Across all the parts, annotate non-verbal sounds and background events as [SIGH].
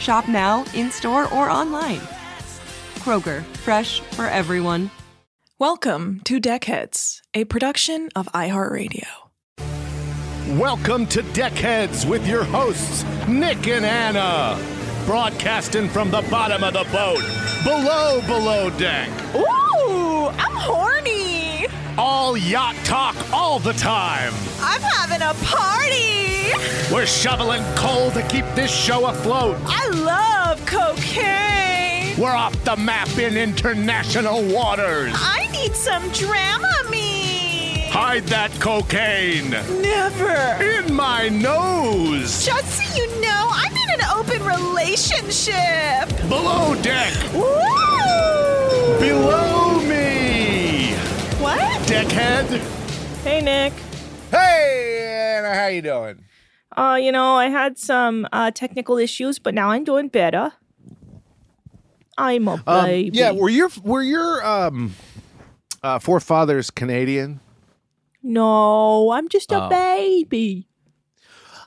Shop now, in store, or online. Kroger, fresh for everyone. Welcome to Deckheads, a production of iHeartRadio. Welcome to Deckheads with your hosts, Nick and Anna. Broadcasting from the bottom of the boat, below, below deck. Ooh, I'm horny. All yacht talk all the time. I'm having a party. We're shoveling coal to keep this show afloat. I love cocaine. We're off the map in international waters. I need some Dramamine. Hide that cocaine Never. in my nose. Just so you know, I'm in an open relationship. Below deck, Woo! below me. What? Deckhead. Hey, Nick. Hey, Anna, how you doing? Uh, you know, I had some uh, technical issues, but now I'm doing better. I'm a Um, baby. yeah, were your were your um uh, forefathers Canadian? no, I'm just a Oh. baby.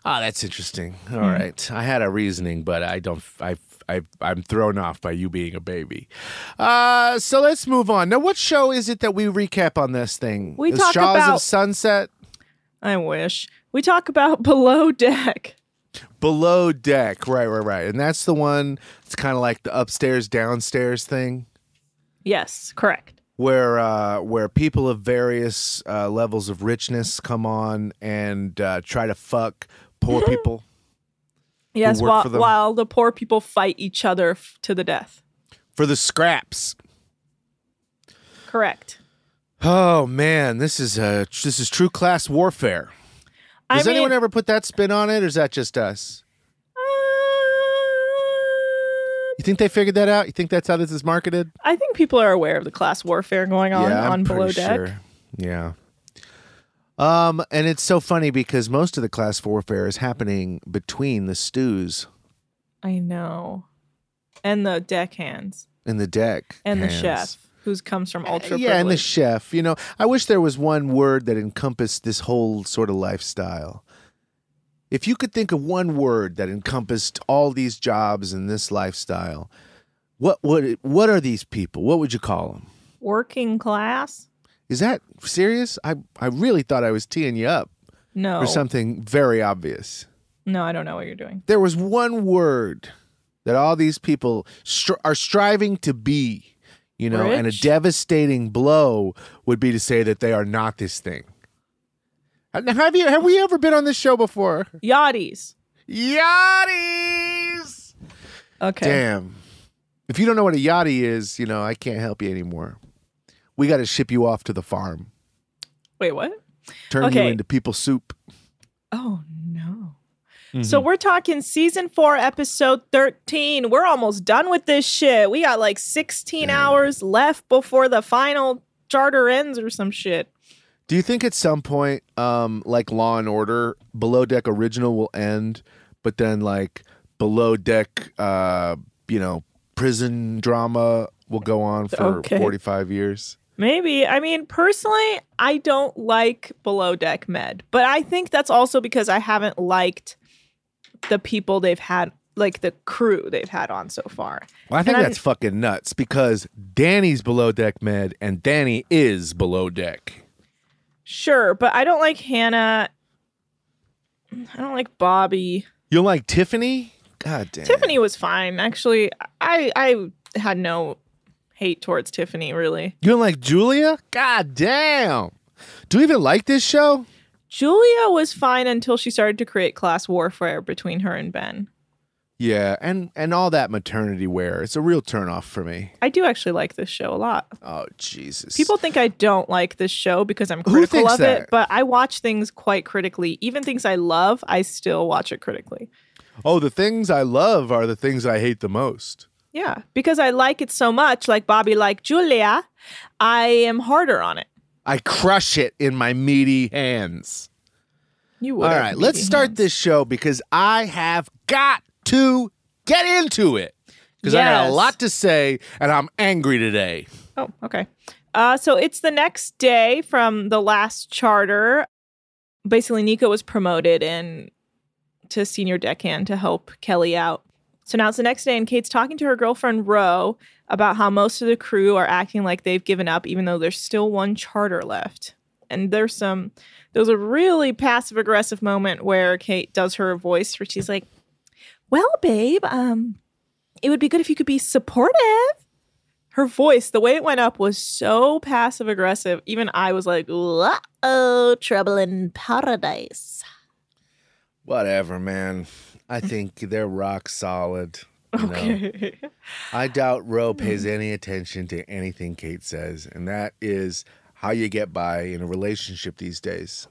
Ah, that's interesting. All right, I had a reasoning, but I don't. I. I, I'm thrown off by you being a baby. Uh, so let's move on. Now, what show is it that we recap on this thing? We talk Shahs about- of Sunset, I wish. We talk about [LAUGHS] below deck. Below Deck. Right, right, right. And that's the one. It's kind of like the upstairs, downstairs thing. Yes, correct. where uh, where people of various uh, levels of richness come on and uh, try to fuck poor [GASPS] people. Yes, while, while the poor people fight each other f- to the death. for the scraps. Correct. Oh man, this is uh, this is true class warfare. I mean, anyone ever put that spin on it, or is that just us? uh, You think they figured that out? You think that's how this is marketed? I think people are aware of the class warfare going on yeah, on below deck. sure. Yeah. Um, and it's so funny because most of the class warfare is happening between the stews I know. And the deck hands. and the deck And the chef, who comes from uh, ultra yeah, and the chef. You know, I wish there was one word that encompassed this whole sort of lifestyle. If you could think of one word that encompassed all these jobs and this lifestyle, what would what are these people? What would you call them? Working class? Is that serious? I I really thought I was teeing you up No. for something very obvious. No, I don't know what you're doing. There was one word that all these people str- are striving to be, you know, and a devastating blow would be to say that they are not this thing. Have you have we ever been on this show before? Yachties. Yachties. Okay. Damn. If you don't know what a yachty is, you know, I can't help you anymore. We got to ship you off to the farm. Wait, what? Turn you into people soup. Oh no. Mm-hmm. So we're talking season four, episode 13. We're almost done with this shit. We got like 16 hours left before the final charter ends or some shit. Do you think at some point, um, like Law and Order, Below Deck Original will end, but then like below deck, uh, you know, prison drama will go on for Okay. 45 years. Maybe. I mean, personally, I don't like Below Deck Med, but I think that's also because I haven't liked the people they've had, like the crew they've had on so far. Well, I think And I- that's fucking nuts because Danny's below deck med and Danny is below deck. Sure, but I don't like Hannah. I don't like Bobby. You don't like Tiffany? God damn. Tiffany was fine, actually. I I had no hate towards Tiffany, really. You don't like Julia? God damn. Do you even like this show? Julia was fine until she started to create class warfare between her and Ben. Yeah, and and all that maternity wear. It's a real turnoff for me. I do actually like this show a lot. Oh Jesus. People think I don't like this show because I'm critical of that? it, but I watch things quite critically. Even things I love, I still watch it critically. Oh, the things I love are the things I hate the most. Yeah, because I like it so much, like Bobby like Julia, I am harder on it. I crush it in my meaty hands. You would. All right, let's start hands. this show because I have got to get into it. Because I got a lot to say and I'm angry today. Oh, okay. Uh, so it's the next day from the last charter. Basically, Nico was promoted and to senior deckhand to help Kelly out. So now it's the next day, and Kate's talking to her girlfriend Ro about how most of the crew are acting like they've given up, even though there's still one charter left. And there's some, there's a really passive aggressive moment where Kate does her voice, where she's like, "Well, babe, um, it would be good if you could be supportive." her voice, the way it went up was so passive aggressive. Even I was like, uh oh, trouble in paradise. Whatever, man. I think they're rock solid. you know? Okay. I doubt Ro pays any attention to anything Kate says, and that is how you get by in a relationship these days.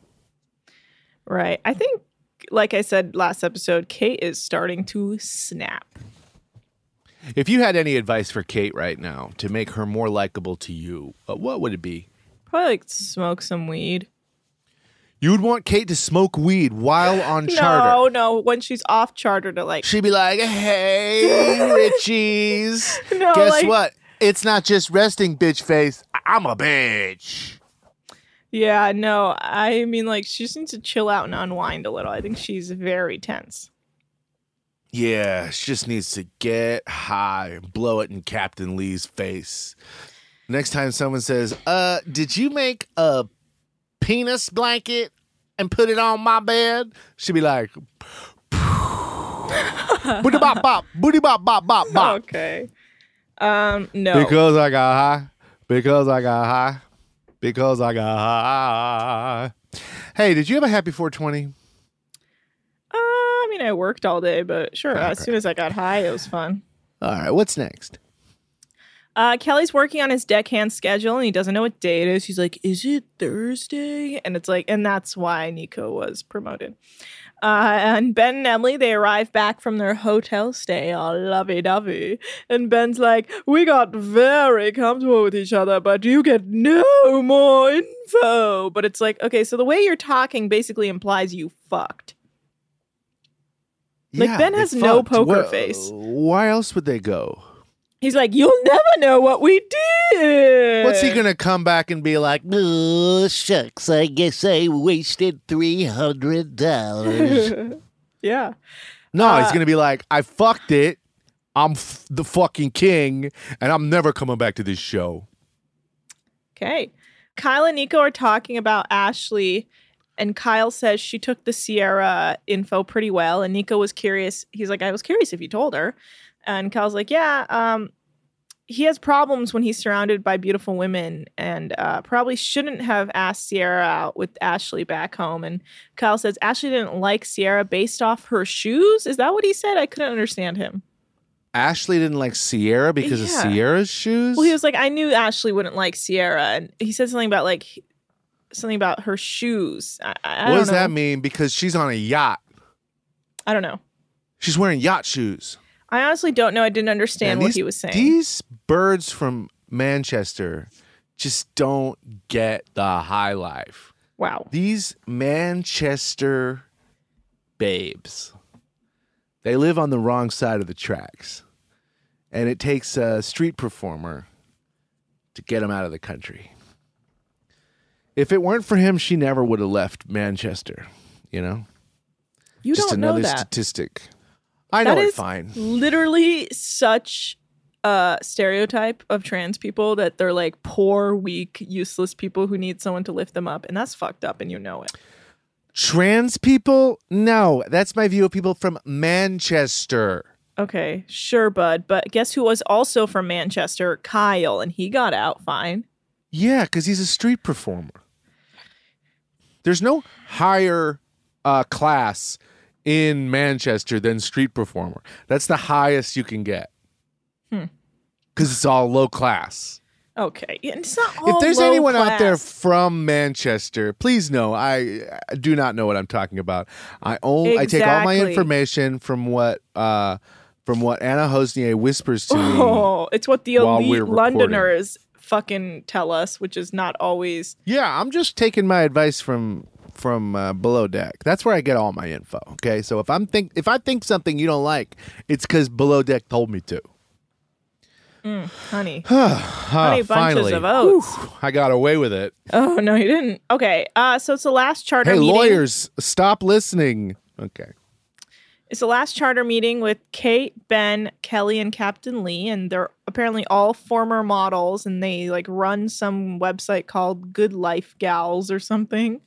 right. I think, like I said last episode, Kate is starting to snap. If you had any advice for Kate right now to make her more likable to you, uh, what would it be? Probably like smoke some weed. You would want Kate to smoke weed while [LAUGHS] on charter. No, no. When she's off charter to like, She'd be like, "Hey, [LAUGHS] Richies, No, guess like- what? It's not just resting, bitch face. I'm a bitch." yeah, no. I mean, like, she just needs to chill out and unwind a little. I think she's very tense. Yeah, she just needs to get high and blow it in Captain Lee's face. Next time someone says, "Uh, did you make a penis blanket and put it on my bed?" She'd be like, "Booty bop bop, booty bop bop bop bop." Okay. Um, no. Because I got high. Because I got high. Because I got high. Hey, did you have a happy 420? Uh, I mean, I worked all day, but sure. As Okay. soon as I got high, it was fun. All right, what's next? Uh, Kelly's working on his deckhand schedule and he doesn't know what day it is. He's like, "Is it Thursday?" And it's like, and that's why Nico was promoted. Uh, and Ben and Emily they arrive back from their hotel stay, all lovey-dovey. And Ben's like, "We got very comfortable with each other, but you get no more info." But it's like, okay, so the way you're talking basically implies you fucked. Like, Ben has no fucked. poker face. Why else would they go? He's like, "You'll never know what we did." What's he gonna come back and be like? Oh, shucks, I guess I wasted $300. [LAUGHS] yeah. No, he's Uh, gonna be like, I fucked it. I'm f- the fucking king, and I'm never coming back to this show. Okay. Kyle and Nico are talking about Ashley, and Kyle says she took the Sierra info pretty well. And Nico was curious. He's like, I was curious if you told her. And Kyle's like, Yeah, um, he has problems when he's surrounded by beautiful women and uh, probably shouldn't have asked Sierra out with Ashley back home. And Kyle says Ashley didn't like Sierra based off her shoes. Is that what he said? I couldn't understand him. Ashley didn't like Sierra because Yeah. of Sierra's shoes. Well, he was like, I knew Ashley wouldn't like Sierra, and he said something about like something about her shoes. I, I, what does know. that mean? Because she's on a yacht. I don't know. She's wearing yacht shoes. I honestly don't know. I didn't understand what he was saying. These birds from Manchester just don't get the high life. wow. These Manchester babes, They live on the wrong side of the tracks. And it takes a street performer to get them out of the country. If it weren't for him, she never would have left Manchester, you know? You Just don't know another that. statistic. I know That it is fine. Literally such a stereotype of trans people that they're like poor, weak, useless people who need someone to lift them up. And that's fucked up and you know it. Trans people? No, that's my view of people from Manchester. Okay, sure, bud. But guess who was also from Manchester? Kyle, and he got out fine. Yeah, because he's a street performer. There's no higher uh, class in Manchester than street performer. That's the highest you can get. Hmm. Because it's all low class. Okay, and it's not all if there's anyone out there from Manchester, please know I, I do not know what I'm talking about. I only I take all my information from what uh, from what Anna Hossnieh whispers to me. [LAUGHS] Oh, it's what the elite recording. Londoners fucking tell us, which is not always. Yeah, I'm just taking my advice from from uh, below deck. That's where I get all my info. Okay, so if I'm think if I think something you don't like, it's because below deck told me to. Mm, honey, [SIGHS] Ah, honey bunches finally. of oats. Whew, I got away with it. Oh no, you didn't. Okay, uh, so it's the last charter Hey, meeting. lawyers, stop listening. Okay. It's the last charter meeting with Kate, Ben, Kelly, and Captain Lee, and they're apparently all former models, and they like run some website called Good Life Gals or something.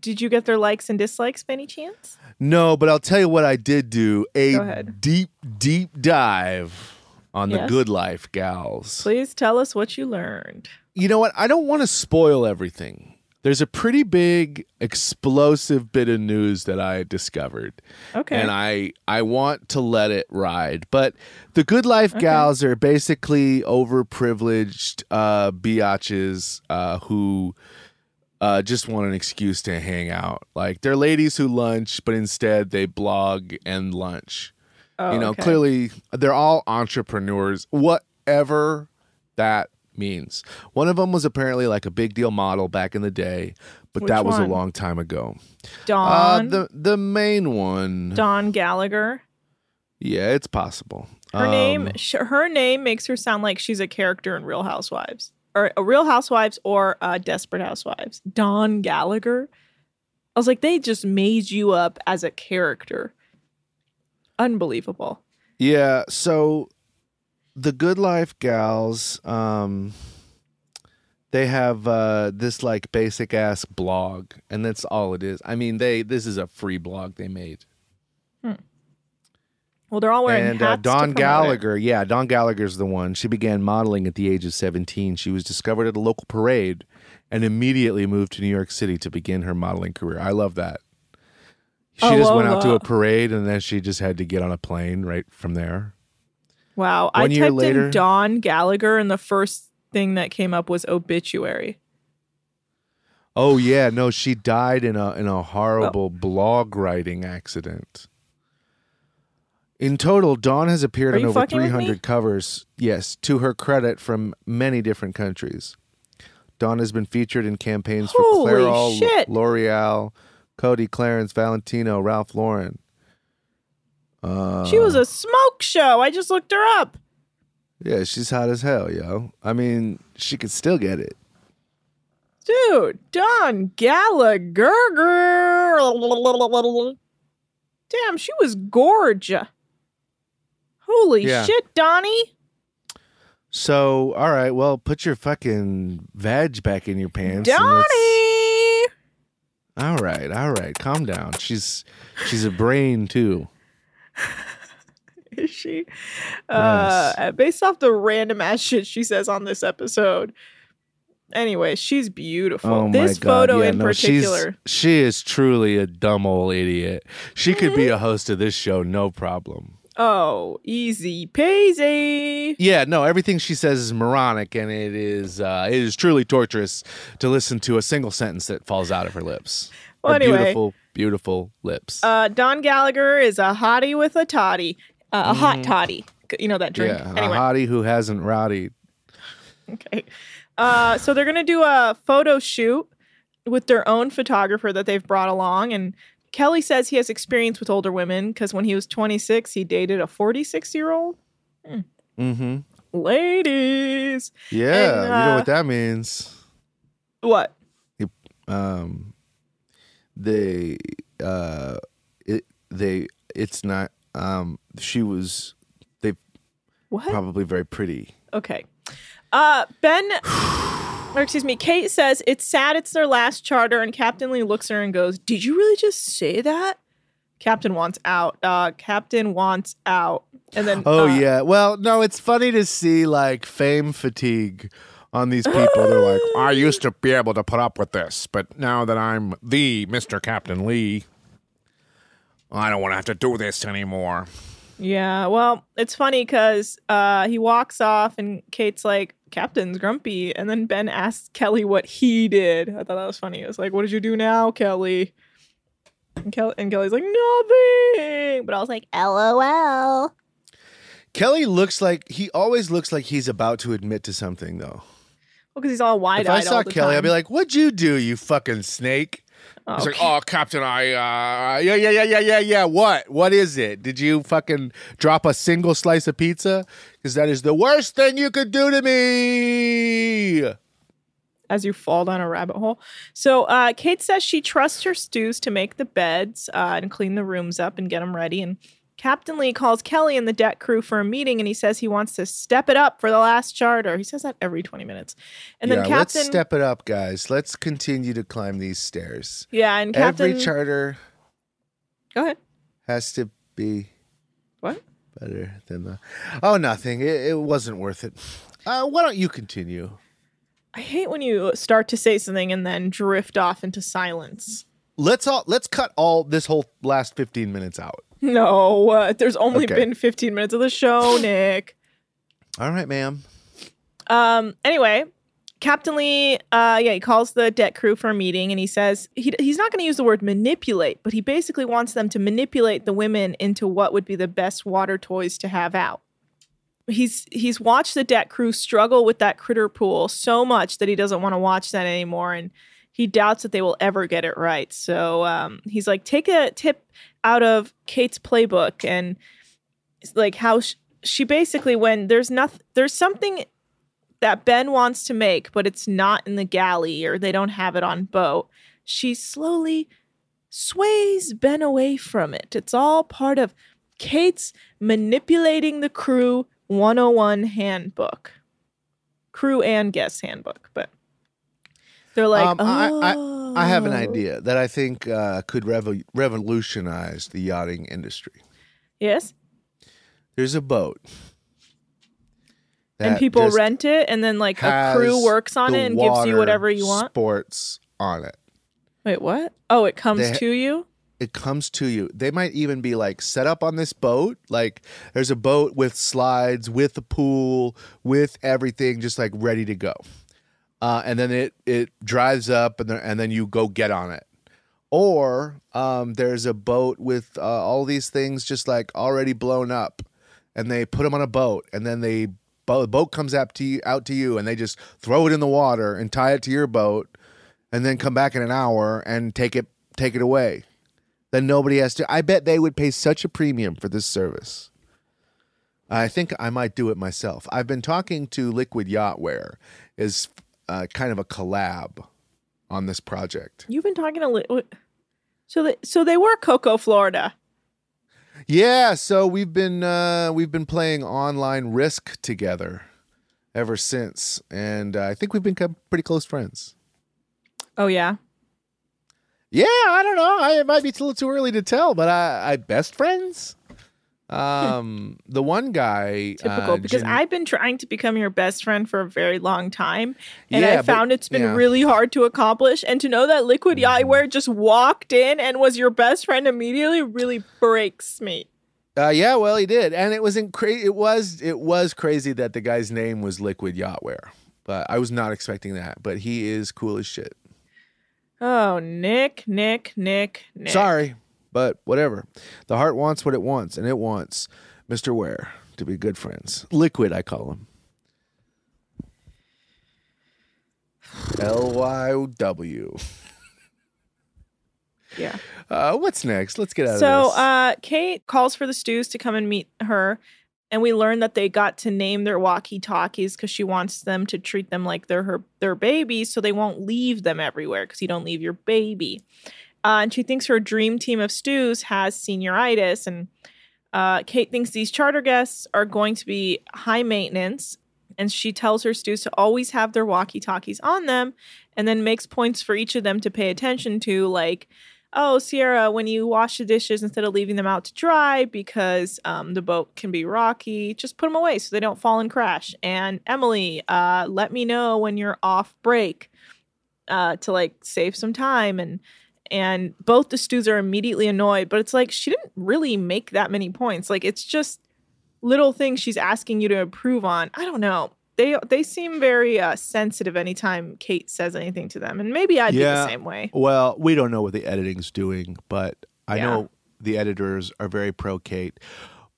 Did you get their likes and dislikes by any chance? No, but I'll tell you what I did do a deep, deep dive on the good life gals. Please tell us what you learned. You know what? I don't want to spoil everything. There's a pretty big explosive bit of news that I discovered. Okay. And I I want to let it ride. But the good life gals are basically overprivileged uh biatches uh who uh, just want an excuse to hang out. Like they're ladies who lunch, but instead they blog and lunch. Oh, you know, okay. clearly they're all entrepreneurs, whatever that means. One of them was apparently like a big deal model back in the day, but Which that was one? a long time ago. Uh, the the main one, Dawn Gallagher. yeah, it's possible. Her name, Um, sh- her name makes her sound like she's a character in Real Housewives, or a Real Housewives, or uh, Desperate Housewives. Dawn Gallagher. I was like, they just made you up as a character. Unbelievable. Yeah, so the Good Life gals, um they have uh this like basic ass blog and that's all it is. I mean, they this is a free blog they made. Well, they're all wearing and uh, hats. Dawn promote it. Gallagher, yeah, Dawn Gallagher's the one. She began modeling at the age of 17. She was discovered at a local parade and immediately moved to New York City to begin her modeling career. I love that. She I just went out to a parade and then she just had to get on a plane right from there. Wow. I One year typed later- in Dawn Gallagher, and the first thing that came up was obituary. Oh yeah, no, she died in a in a horrible Oh. blog writing accident. In total, Dawn has appeared Are on over fucking with me? 300 covers. Yes, to her credit, from many different countries. Dawn has been featured in campaigns for Holy Clairol, shit. L'Oreal, Coty, Clarins, Valentino, Ralph Lauren. Uh, she was a smoke show. I just looked her up. yeah, she's hot as hell, yo. I mean, she could still get it. Dude, Dawn Gallagher. Damn, she was gorgeous. Holy Yeah. shit, Donnie. So, all right, well, put your fucking vag back in your pants. Donnie. All right, all right, calm down. She's she's a brain too. [LAUGHS] Is she? Uh, based off the random ass shit she says on this episode. Anyway, she's beautiful. Oh this photo yeah, in no, particular. she is truly a dumb old idiot. She could be a host of this show, no problem. Oh, easy peasy. Yeah, no, everything she says is moronic, and it is uh, it is truly torturous to listen to a single sentence that falls out of her lips. Well, Her anyway. beautiful, beautiful lips. Uh, Dawn Gallagher is a hottie with a toddy, uh, a hot toddy. You know that drink. Yeah, anyway, a hottie who hasn't rowdied. okay. Uh, so they're gonna do a photo shoot with their own photographer that they've brought along, and Kelly says he has experience with older women because when he was 26, he dated a 46 year old. Mm-hmm. Ladies. Yeah, And, you know uh, what that means. What? Um, they, uh, it, they, it's not. Um, she was. They What? probably very pretty. Okay. Uh Ben [SIGHS] [SIGHS] [SIGHS] or excuse me, Kate says it's sad it's their last charter, and Captain Lee looks at her and goes, Did you really just say that? Captain wants out. Uh Captain wants out. And then Oh uh, yeah. Well, no, it's funny to see like fame fatigue on these people. They're like, I used to be able to put up with this, but now that I'm the Mr. Captain Lee, I don't want to have to do this anymore. Yeah, well, it's funny because uh, he walks off and Kate's like, Captain's grumpy. And then Ben asks Kelly what he did. I thought that was funny. It was like, What did you do now, Kelly? And, Kel- and Kelly's like, Nothing. But I was like, LOL. Kelly looks like he always looks like he's about to admit to something though. Well, because he's all wide eyed. If. I saw Kelly, time. I'd be like, "What'd you do, you fucking snake?" Oh, He's like, okay. oh, Captain, I, uh, Yeah, yeah, yeah, yeah, yeah, yeah. What? What is it? Did you fucking drop a single slice of pizza? Because that is the worst thing you could do to me. as you fall down a rabbit hole. So uh, Kate says she trusts her stews to make the beds uh, and clean the rooms up and get them ready. And Captain Lee calls Kelly and the deck crew for a meeting, and he says he wants to step it up for the last charter. He says that every twenty minutes. And yeah, then Captain, let's step it up, guys. Let's continue to climb these stairs. yeah, and Captain, Every charter go ahead. has to be What? better than the. Oh, nothing. It, it wasn't worth it. Uh, why don't you continue? I hate when you start to say something and then drift off into silence. Let's all let's cut all this whole last fifteen minutes out. [LAUGHS] No, uh, there's only Okay. been 15 minutes of the show, [GASPS] Nick. All right, ma'am. Um. Anyway, Captain Lee, uh, yeah, he calls the deck crew for a meeting, and he says he, he's not going to use the word manipulate, but he basically wants them to manipulate the women into what would be the best water toys to have out. He's he's watched the deck crew struggle with that critter pool so much that he doesn't want to watch that anymore, and he doubts that they will ever get it right. So um, he's like, take a tip out of Kate's playbook, and like how sh- she basically when there's nothing, there's something that Ben wants to make, but it's not in the galley or they don't have it on boat. She slowly sways Ben away from it. It's all part of Kate's manipulating the crew 101 handbook. Crew and guest handbook, but they're like, Um, I- oh. I have an idea that I think uh, could revo- revolutionize the yachting industry. Yes. There's a boat. And people rent it, and then like a crew works on it and gives you whatever you want. Sports on it. Wait, what? Oh, it comes They- to you? It comes to you. They might even be like set up on this boat. Like there's a boat with slides, with a pool, with everything, just like ready to go. Uh, and then it it drives up, and then and then you go get on it. Or um, there's a boat with uh, all these things just like already blown up, and they put them on a boat, and then they bo- the boat comes up to you, out to you, and they just throw it in the water and tie it to your boat, and then come back in an hour and take it take it away. Then nobody has to. I bet they would pay such a premium for this service. I think I might do it myself. I've been talking to Liquid Yachtware, is uh, kind of a collab on this project. You've been talking a li- what- so they so they were Cocoa, Florida. Yeah, so we've been uh, we've been playing online Risk together ever since, and uh, I think we've become pretty close friends. Oh yeah, Yeah, I don't know. I, it might be a little too early to tell, but I, I best friends. Um, the one guy, typical. uh, because Jan- I've been trying to become your best friend for a very long time, and Yeah, I but- found it's been yeah. really hard to accomplish. And to know that Liquid Yachtwear just walked in and was your best friend immediately really breaks me. Uh, yeah, well, he did, and it was in cra- It was it was crazy that the guy's name was Liquid Yachtwear, but I was not expecting that. But he is cool as shit. Oh, Nick, Nick, Nick, Nick. Sorry, but whatever. The heart wants what it wants, and it wants Mister Ware to be good friends. Liquid, I call him. L Y W. [LAUGHS] Yeah. Uh, what's next? Let's get out So of this. So uh, Kate calls for the Stews to come and meet her. And we learn that they got to name their walkie-talkies because she wants them to treat them like they're her their babies, so they won't leave them everywhere because you don't leave your baby. Uh, and she thinks her dream team of stews has senioritis, and uh, Kate thinks these charter guests are going to be high maintenance, and she tells her stews to always have their walkie-talkies on them, and then makes points for each of them to pay attention to, like oh sierra when you wash the dishes instead of leaving them out to dry because um, the boat can be rocky just put them away so they don't fall and crash. And emily uh, let me know when you're off break uh, to like save some time. And and both the stews are immediately annoyed but it's like she didn't really make that many points like it's just little things she's asking you to improve on i don't know they they seem very uh, sensitive anytime kate says anything to them and maybe i'd be the same way Well, we don't know what the editing's doing, but I Yeah. know the editors are very pro Kate.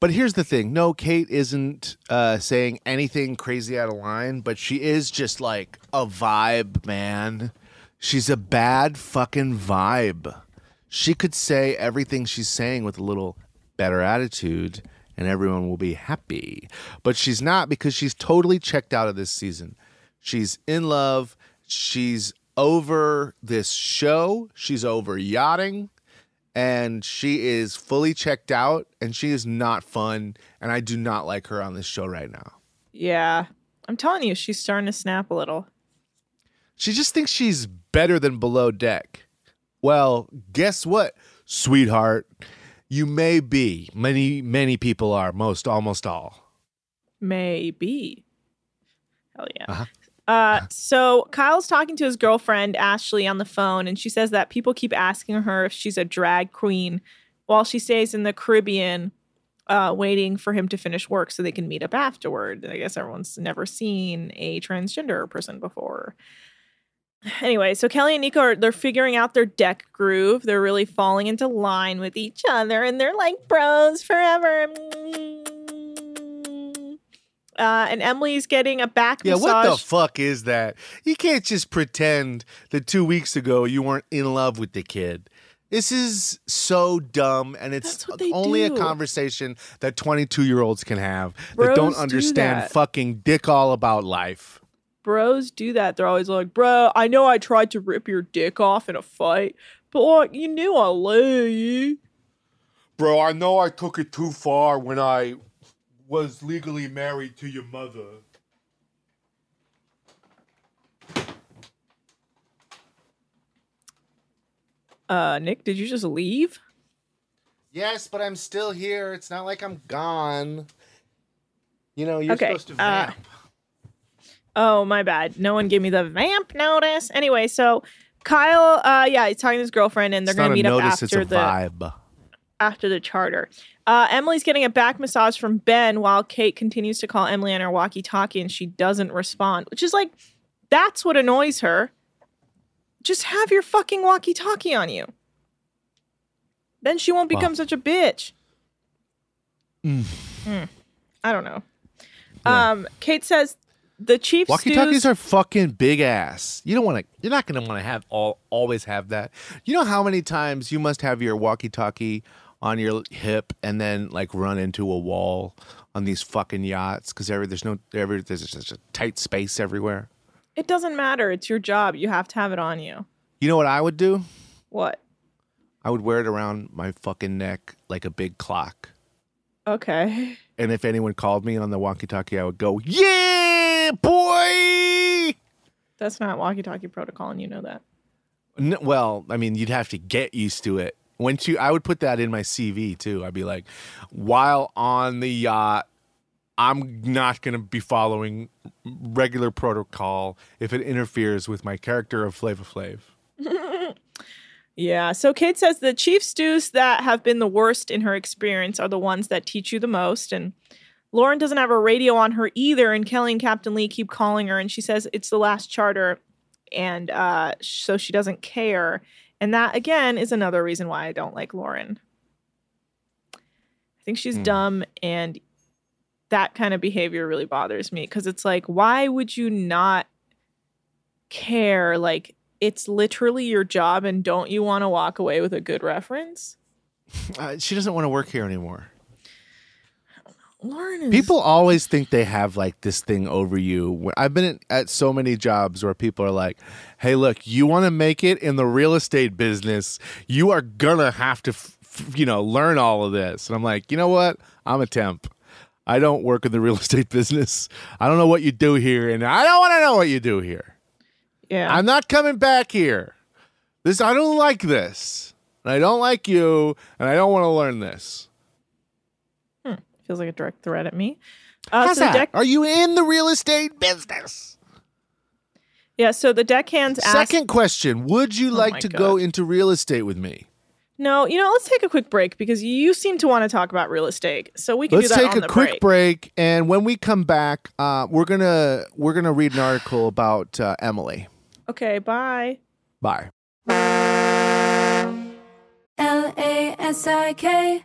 But here's the thing: no, Kate isn't uh, saying anything crazy out of line, but she is just like a vibe, man. She's a bad fucking vibe. She could say everything she's saying with a little better attitude, and everyone will be happy. But she's not because she's totally checked out of this season. She's in love. She's over this show. She's over yachting. And she is fully checked out and she is not fun. And I do not like her on this show right now. Yeah. I'm telling you, she's starting to snap a little. She just thinks she's better than below deck. Well, guess what, sweetheart? You may be. Many, many people are. Most, almost all. Maybe. Hell yeah. Uh-huh. Uh, so Kyle's talking to his girlfriend Ashley on the phone, and she says that people keep asking her if she's a drag queen while she stays in the Caribbean, uh, waiting for him to finish work so they can meet up afterward. I guess everyone's never seen a transgender person before. Anyway, so Kelly and Nico are they're figuring out their deck groove. They're really falling into line with each other, and they're like bros forever. Uh, and Emily's getting a back Yeah, massage. what the fuck is that? You can't just pretend that two weeks ago you weren't in love with the kid. This is so dumb, and it's That's what they only do. a conversation that 22 year olds can have Bros that don't do understand that. fucking dick all about life. Bros do that. They're always like, bro, I know I tried to rip your dick off in a fight, but like, you knew I love you. Bro, I know I took it too far when I was legally married to your mother. Uh, Nick, did you just leave? Yes, but I'm still here. It's not like I'm gone. You know, you're Okay, supposed to uh, vamp. Oh, my bad. No one gave me the vamp notice. Anyway, so Kyle, uh, yeah, he's talking to his girlfriend, and they're gonna not a meet up notice, it's after the vibe. after the charter. Uh, Emily's getting a back massage from Ben while Kate continues to call Emily on her walkie-talkie, and she doesn't respond, which is like, that's what annoys her. Just have your fucking walkie-talkie on you. Then she won't become Wow. such a bitch. Mm. Mm. I don't know. Um, Kate says the chief Walkie talkies are fucking big ass. You don't want to. You're not going to mm. want to have all always have that. You know how many times you must have your walkie talkie on your hip and then like run into a wall on these fucking yachts because every there's no every there's just a tight space everywhere. It doesn't matter. It's your job. You have to have it on you. You know what I would do? What? I would wear it around my fucking neck like a big clock. Okay. And if anyone called me on the walkie talkie, I would go, "Yeah, boy." That's not walkie-talkie protocol, and you know that. N- well, I mean, you'd have to get used to it. Once you, I would put that in my CV too. I'd be like, while on the yacht, I'm not going to be following regular protocol if it interferes with my character of Flava Flav. [LAUGHS] Yeah. So Kate says the chief stews that have been the worst in her experience are the ones that teach you the most. And Lauren doesn't have a radio on her either. And Kelly and Captain Lee keep calling her, and she says it's the last charter, and uh, so she doesn't care. And that again is another reason why I don't like Lauren. I think she's Hmm. dumb, and that kind of behavior really bothers me because it's like, why would you not care? Like, it's literally your job and don't you want to walk away with a good reference? [LAUGHS] Uh, she doesn't want to work here anymore. Lauren is People always think they have like this thing over you. I've been at- so many jobs where people are like, "Hey, look, you want to make it in the real estate business, you are gonna have to, f- f- you know, learn all of this." And I'm like, you know what? I'm a temp. I don't work in the [LAUGHS] real estate business. I don't know what you do here, and I don't want to know what you do here. Yeah. I'm not coming back here. This I don't like this, and I don't like you, and I don't want to learn this. Feels like a direct threat at me. Uh, How's so that? deck, Are you in the real estate business? yeah, so the deckhands asked. Second question: Would you like Oh my to go into real estate with me? No, you know, let's take a quick break because you seem to want to talk about real estate. So we can Let's do that take on a the quick break. break, and when we come back, uh, we're gonna we're gonna read an article about uh, Emily. Okay, bye. Bye. L A S I K,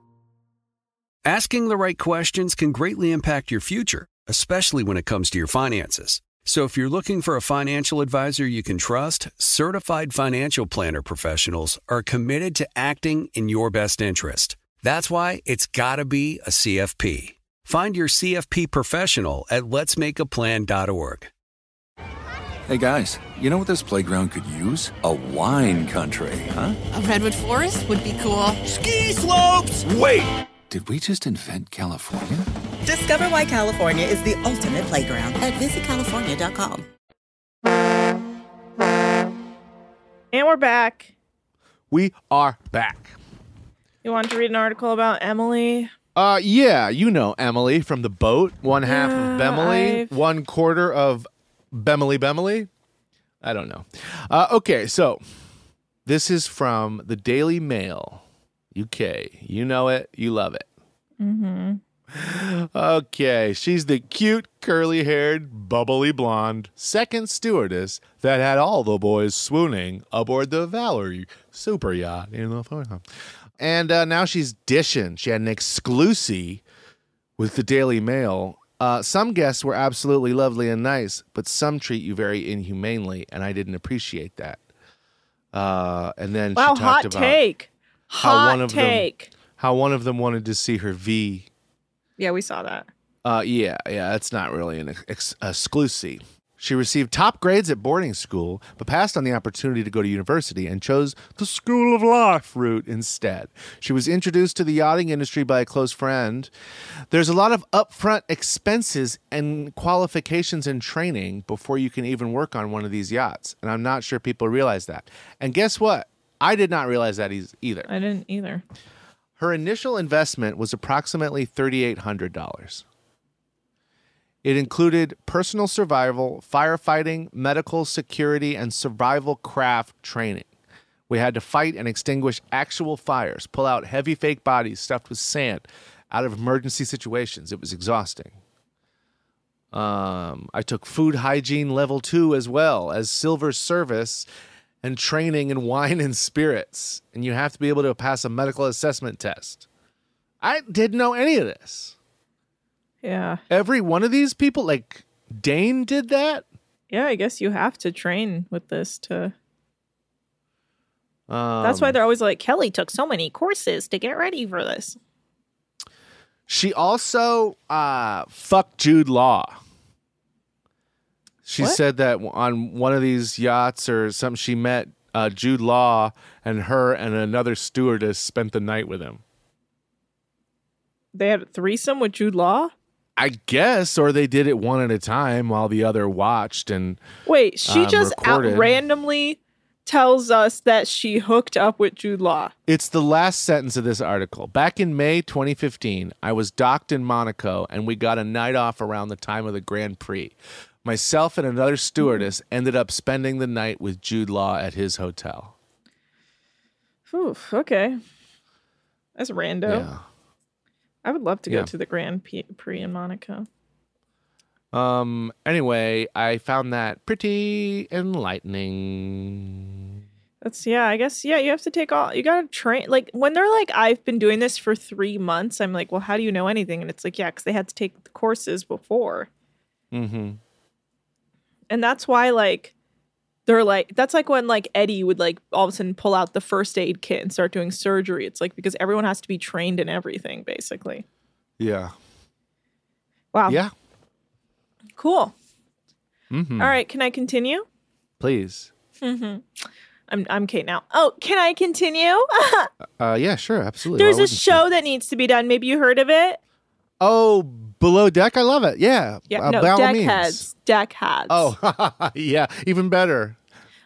Asking the right questions can greatly impact your future, especially when it comes to your finances. So if you're looking for a financial advisor you can trust, certified financial planner professionals are committed to acting in your best interest. That's why it's got to be a CFP. Find your CFP professional at letsmakeaplan.org. Hey guys, you know what this playground could use? A wine country, huh? A redwood forest would be cool. Ski slopes! Wait! Did we just invent California? Discover why California is the ultimate playground at visitcalifornia.com. And we're back. We are back. You want to read an article about Emily? Uh, yeah, you know Emily from the boat. One half Yeah, of Bemily, I've- one quarter of Bemily Bemily. I don't know. Uh, okay, so this is from the Daily Mail, UK. You know it, you love it. Mm-hmm. Okay, she's the cute, curly haired, bubbly blonde second stewardess that had all the boys swooning aboard the Valerie super yacht in the photo. And uh, now she's dishing. She had an exclusive with the Daily Mail. Uh, some guests were absolutely lovely and nice, but some treat you very inhumanely, and I didn't appreciate that. Uh, and then Wow, she talked hot about take. How Hot one of take. them how one of them wanted to see her V Yeah, we saw that. uh, yeah, yeah, that's not really an ex- exclusive. She received top grades at boarding school, but passed on the opportunity to go to university and chose the School of Life route instead. She was introduced to the yachting industry by a close friend. There's a lot of upfront expenses and qualifications and training before you can even work on one of these yachts, and I'm not sure people realize that. And guess what? I did not realize that either. I didn't either. Her initial investment was approximately $3,800. It included personal survival, firefighting, medical security, and survival craft training. We had to fight and extinguish actual fires, pull out heavy fake bodies stuffed with sand out of emergency situations. It was exhausting. Um, I took food hygiene level two as well as silver service and training in wine and spirits. And you have to be able to pass a medical assessment test. I didn't know any of this. Yeah. Every one of these people, like Dane did that. Yeah, I guess you have to train with this to. Um, That's why they're always like, Kelly took so many courses to get ready for this. She also uh, fucked Jude Law. She What? said that on one of these yachts or something, she met uh, Jude Law, and her and another stewardess spent the night with him. They had a threesome with Jude Law? I guess, or they did it one at a time while the other watched. And Wait, she um, just out randomly tells us that she hooked up with Jude Law. It's the last sentence of this article. Back in May 2015, I was docked in Monaco and we got a night off around the time of the Grand Prix. Myself and another stewardess ended up spending the night with Jude Law at his hotel. Oof, okay. That's rando. Yeah. I would love to go Yeah. to the Grand Prix in Monaco. Um. Anyway, I found that pretty enlightening. That's yeah, I guess yeah, you have to take all you gotta train like when they're like, I've been doing this for three months, I'm like, Well, how do you know anything? And it's like, yeah, because they had to take the courses before. Mm-hmm. And that's why like they're like that's like when like Eddie would like all of a sudden pull out the first aid kit and start doing surgery. It's like because everyone has to be trained in everything, basically. Yeah. Wow. Yeah. Cool. Mm-hmm. All right, can I continue? Please. hmm I'm I'm Kate now. Oh, can I continue? [LAUGHS] Uh. Yeah. Sure. Absolutely. There's a wouldn't you? show that needs to be done. Maybe you heard of it. Oh, below deck. I love it. Yeah. Yeah, uh, no, deck heads. Deck heads. Oh, [LAUGHS] yeah. Even better.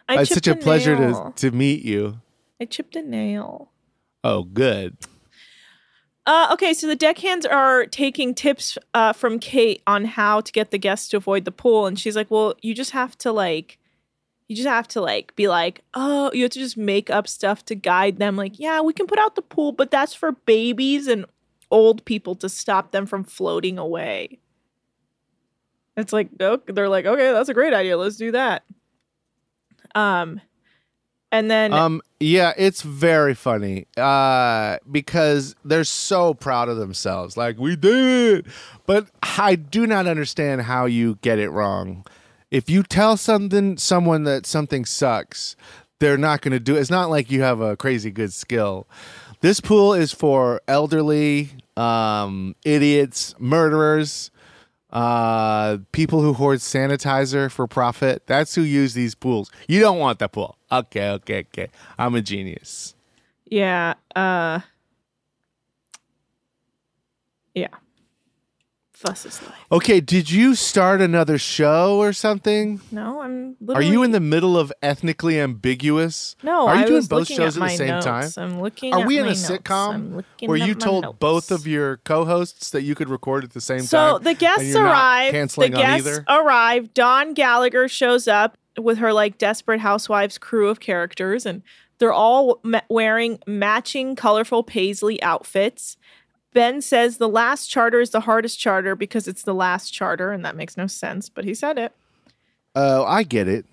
I it's such a a pleasure to to meet you. I chipped a nail. Oh, good. Uh, okay, so the deckhands are taking tips uh, from Kate on how to get the guests to avoid the pool, and she's like, "Well, you just have to like, you just have to like be like, oh, you have to just make up stuff to guide them. Like, yeah, we can put out the pool, but that's for babies and old people to stop them from floating away." It's like, oh, they're like, okay, that's a great idea. Let's do that. Um, and then Um, yeah, it's very funny. Uh, because they're so proud of themselves. Like, we did it. But I do not understand how you get it wrong. If you tell something someone that something sucks, they're not gonna do it. It's not like you have a crazy good skill. This pool is for elderly, um, idiots, murderers, uh, people who hoard sanitizer for profit. That's who use these pools. You don't want that pool. Okay, okay, okay. I'm a genius. Yeah. Uh Yeah. Fuss is life. Okay, did you start another show or something? No, I'm looking. Are you in the middle of ethnically ambiguous? No, Are you I doing both shows at at the same notes. time? I'm looking Are we in a notes. sitcom where you told notes. both of your co-hosts that you could record at the same time? So the guests arrive. The Canceling guests either. arrive. Dawn Gallagher shows up with her like desperate housewives crew of characters, and they're all ma- wearing matching colorful paisley outfits. Ben says the last charter is the hardest charter because it's the last charter, and that makes no sense, but he said it. Oh, I get it.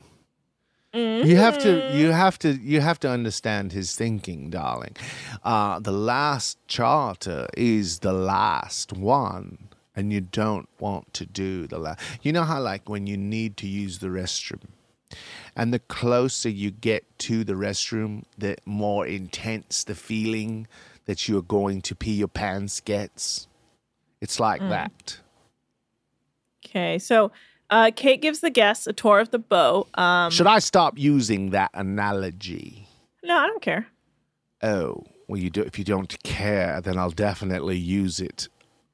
You have to Mm-hmm. you have to you have to understand his thinking, darling. Uh, the last charter is the last one, and you don't want to do the last. You know how like when you need to use the restroom, and the closer you get to the restroom, the more intense the feeling that you're going to pee your pants gets. It's like Mm. that. Okay, so uh, Kate gives the guests a tour of the boat. Um, Should I stop using that analogy? No, I don't care. Oh, well, you do. If you don't care, then I'll definitely use it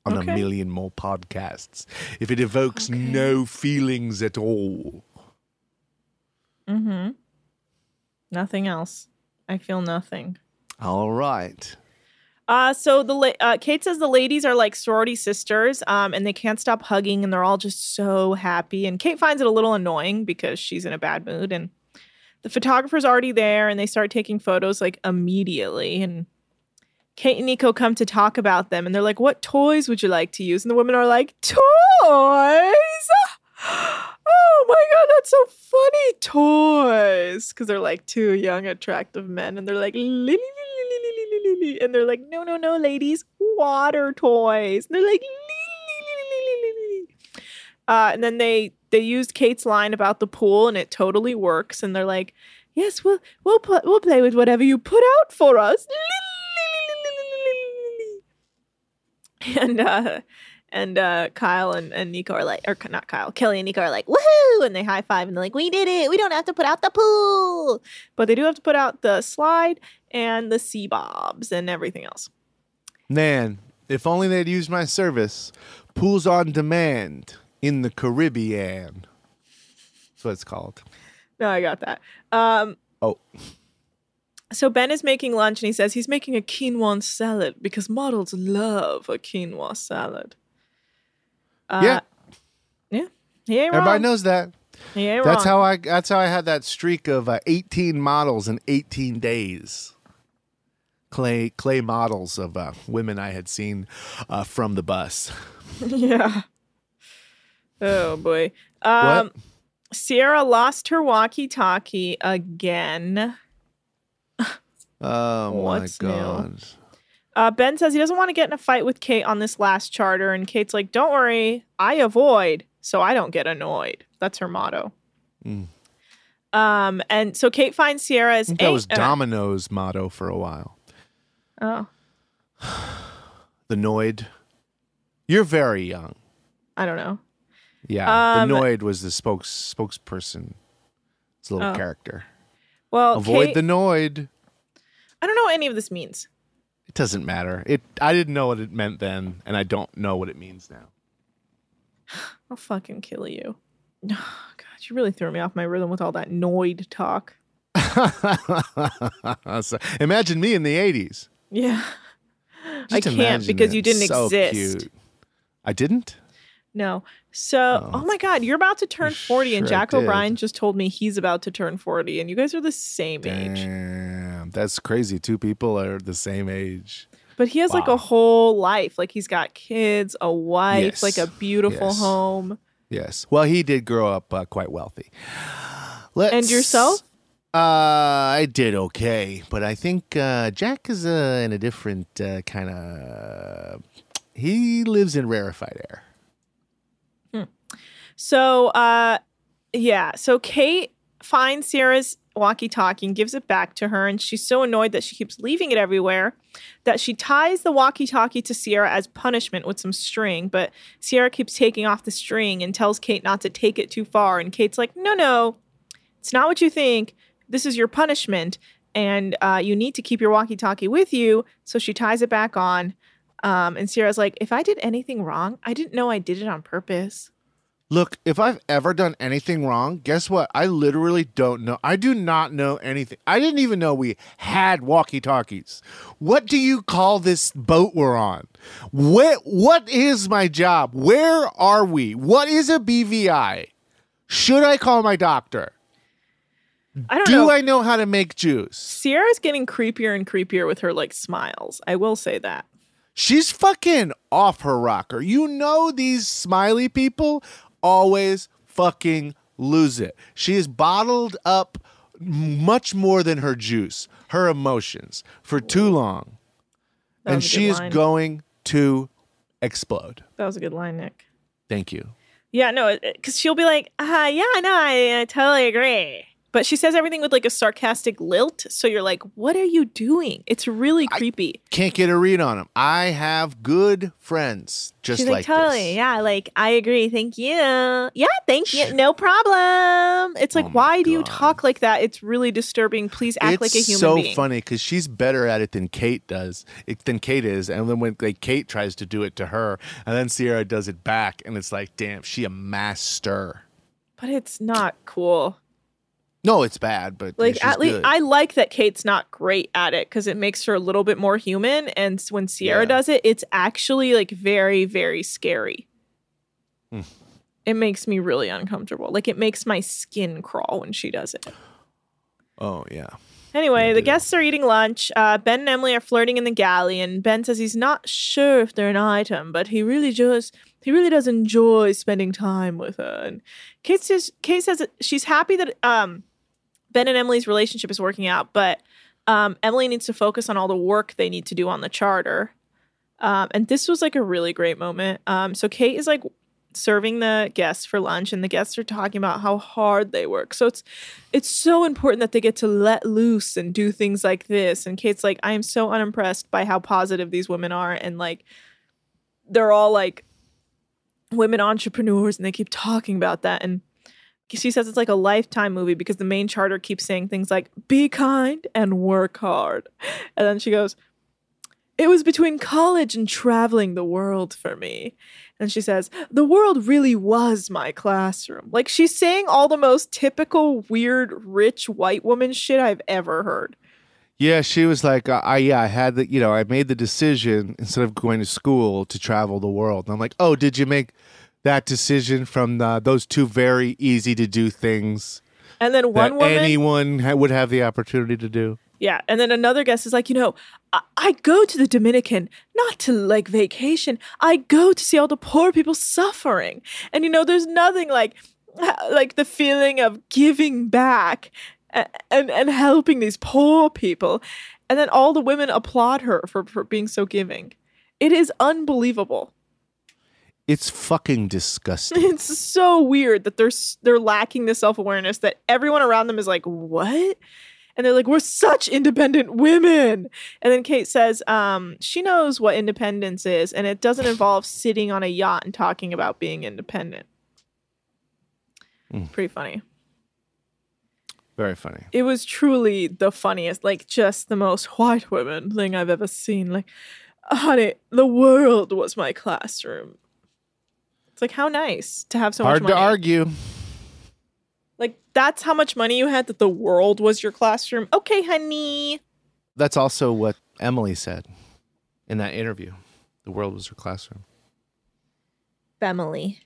on Okay. a million more podcasts. If it evokes no feelings at all, Mm-hmm. Nothing else. I feel nothing. all right. Uh, so the la- uh, Kate says the ladies are like sorority sisters, um, and they can't stop hugging, and they're all just so happy. And Kate finds it a little annoying because she's in a bad mood, and the photographer's already there, and they start taking photos like immediately. And Kate and Nico come to talk about them, and they're like, "What toys would you like to use?" And the women are like, "Toys." [GASPS] Oh my god, that's so funny. Toys. Because they're like two young, attractive men, and they're like, "Lily, lily, lily, lily, lily." and they're like, no, no, no, ladies, water toys. And they're like, uh, and then they they used Kate's line about the pool, and it totally works. And they're like, yes, we'll we'll put we'll play with whatever you put out for us. [LAUGHS] And uh, and uh, Kyle and, and Nico are like, or not Kyle, Kelly and Nico are like, woohoo! And they high five and they're like, we did it. We don't have to put out the pool, but they do have to put out the slide and the sea bobs and everything else. Man, if only they'd used my service. Pools on demand in the Caribbean. That's what it's called. No, I got that. Um, Oh, so Ben is making lunch and he says he's making a quinoa salad because models love a quinoa salad. Uh, yeah. yeah, he ain't Everybody wrong. knows that. He ain't That's wrong. how I. That's how I had that streak of uh, 18 models in 18 days. Clay clay models of uh, women I had seen uh, from the bus. [LAUGHS] yeah. Oh boy. Um Sierra lost her walkie-talkie again. Oh What's my new? god. Uh, ben says he doesn't want to get in a fight with Kate on this last charter, and Kate's like, "Don't worry, I avoid, so I don't get annoyed." That's her motto. Mm. Um, and so Kate finds Sierra's. I think that was uh, Domino's motto for a while. Oh, The Noid. You're very young. I don't know. Yeah. Um, the Noid was the spokes spokesperson. It's a little Oh. character. Well, Avoid Kate, the Noid. I don't know what any of this means. It doesn't matter. It I didn't know what it meant then, and I don't know what it means now. I'll fucking kill you. Oh, [SIGHS] God, you really threw me off my rhythm with all that Noid talk. [LAUGHS] Imagine me in the 80s. Yeah, I can't because it. you didn't So exist. cute. I didn't? No. So, oh, my God, you're about to turn 40, and sure I Jack did. O'Brien just told me he's about to turn 40, and you guys are the same age. Damn, that's crazy. Two people are the same age. But he has like a whole life. Like he's got kids, a wife, Yes. like a beautiful Yes. home. Yes. Well, he did grow up uh, quite wealthy. Let's, And yourself? Uh, I did okay, but I think uh, Jack is uh, in a different uh, kind of. He lives in rarefied air. So, uh, yeah. So Kate finds Sierra's walkie-talkie and gives it back to her, and she's so annoyed that she keeps leaving it everywhere that she ties the walkie-talkie to Sierra as punishment with some string. But Sierra keeps taking off the string and tells Kate not to take it too far. And Kate's like, "No, no, it's not what you think. This is your punishment, and uh, you need to keep your walkie-talkie with you." So she ties it back on. Um, and Sierra's like, "If I did anything wrong, I didn't know I did it on purpose." Look, if I've ever done anything wrong, guess what? I literally don't know. I do not know anything. I didn't even know we had walkie-talkies. What do you call this boat we're on? What what is my job? Where are we? What is a BVI? Should I call my doctor? I don't do know. I know how to make juice? Sierra's getting creepier and creepier with her like smiles. I will say that. She's fucking off her rocker. You know these smiley people always fucking lose it. She is bottled up much more than her juice, her emotions for too long. That and she is going to explode. That was a good line, Nick. Thank you. Yeah, no, because she'll be like, uh, yeah, no, I uh, totally agree. But she says everything with like a sarcastic lilt. So you're like, what are you doing? It's really creepy. Can't get a read on him. I have good friends just She's like, like, totally. this. Yeah, like, I agree. Thank you. Yeah, thank you. No problem. It's Oh like, why do you talk like that? It's really disturbing. Please act like a human so being. funny because she's better at it than Kate does, it, than Kate is, and then when like Kate tries to do it to her, and then Sierra does it back, and it's like, damn, she a master. But it's not cool. No, it's bad, but Like she's at least. I like that Kate's not great at it because it makes her a little bit more human. And when Sierra Yeah. does it, it's actually like very, very scary. Hmm. It makes me really uncomfortable. Like it makes my skin crawl when she does it. oh yeah. Anyway, the guests are eating lunch. Uh, ben and Emily are flirting in the galley, and Ben says he's not sure if they're an item, but he really just he really does enjoy spending time with her. And Kate says Kate says she's happy that um, Ben and Emily's relationship is working out, but um, Emily needs to focus on all the work they need to do on the charter. Um, and this was like a really great moment. Um, so Kate is like serving the guests for lunch, and the guests are talking about how hard they work. So it's it's so important that they get to let loose and do things like this. And Kate's like, I am so unimpressed by how positive these women are, and like they're all like women entrepreneurs, and they keep talking about that. And she says it's like a lifetime movie because the main charter keeps saying things like "be kind" and "work hard," and then she goes, "It was between college and traveling the world for me." And she says, The world really was my classroom. Like she's saying all the most typical, weird, rich white woman shit I've ever heard. Yeah, she was like, I yeah, I had the, you know, I made the decision instead of going to school to travel the world. And I'm like, oh, did you make that decision from the, those two very easy to do things And then that one woman anyone ha- would have the opportunity to do? Yeah. And then another guest is like, you know, I, I go to the Dominican not to like vacation. I go to see all the poor people suffering. And you know, there's nothing like [LAUGHS] like the feeling of giving back and and, and helping these poor people. And then all the women applaud her for, for being so giving. It is unbelievable. It's fucking disgusting. It's so weird that they're they're lacking the self awareness that everyone around them is like, what? And they're like, we're such independent women. And then Kate says, um, she knows what independence is, and it doesn't [SIGHS] involve sitting on a yacht and talking about being independent. Mm. Pretty funny. Very funny. It was truly the funniest, like just the most white women thing I've ever seen. Like, honey, the world was my classroom. It's like how nice to have so Hard much money. to argue. Like that's how much money you had that the world was your classroom. Okay, honey. That's also what Emily said in that interview. The world was her classroom. Emily.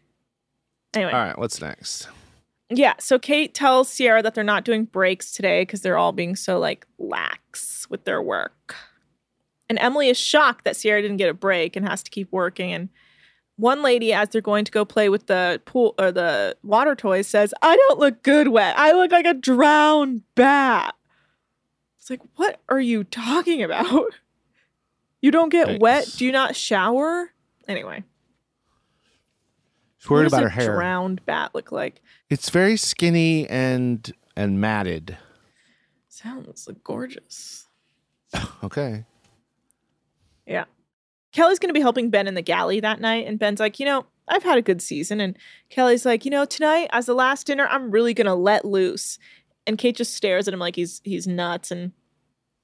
Anyway. All right, what's next? Yeah, so Kate tells Sierra that they're not doing breaks today because they're all being so like lax with their work. And Emily is shocked that Sierra didn't get a break and has to keep working. And one lady, as they're going to go play with the pool or the water toys, says, I don't look good wet. I look like a drowned bat. It's like, what are you talking about? [LAUGHS] You don't get wet? Do you not shower? Anyway. She's worried what does about a her hair. drowned bat look like? It's very skinny and and matted. Sounds like gorgeous. [LAUGHS] Okay. Yeah. Kelly's going to be helping Ben in the galley that night. And Ben's like, you know, I've had a good season. And Kelly's like, you know, tonight as the last dinner, I'm really going to let loose. And Kate just stares at him like he's he's nuts. And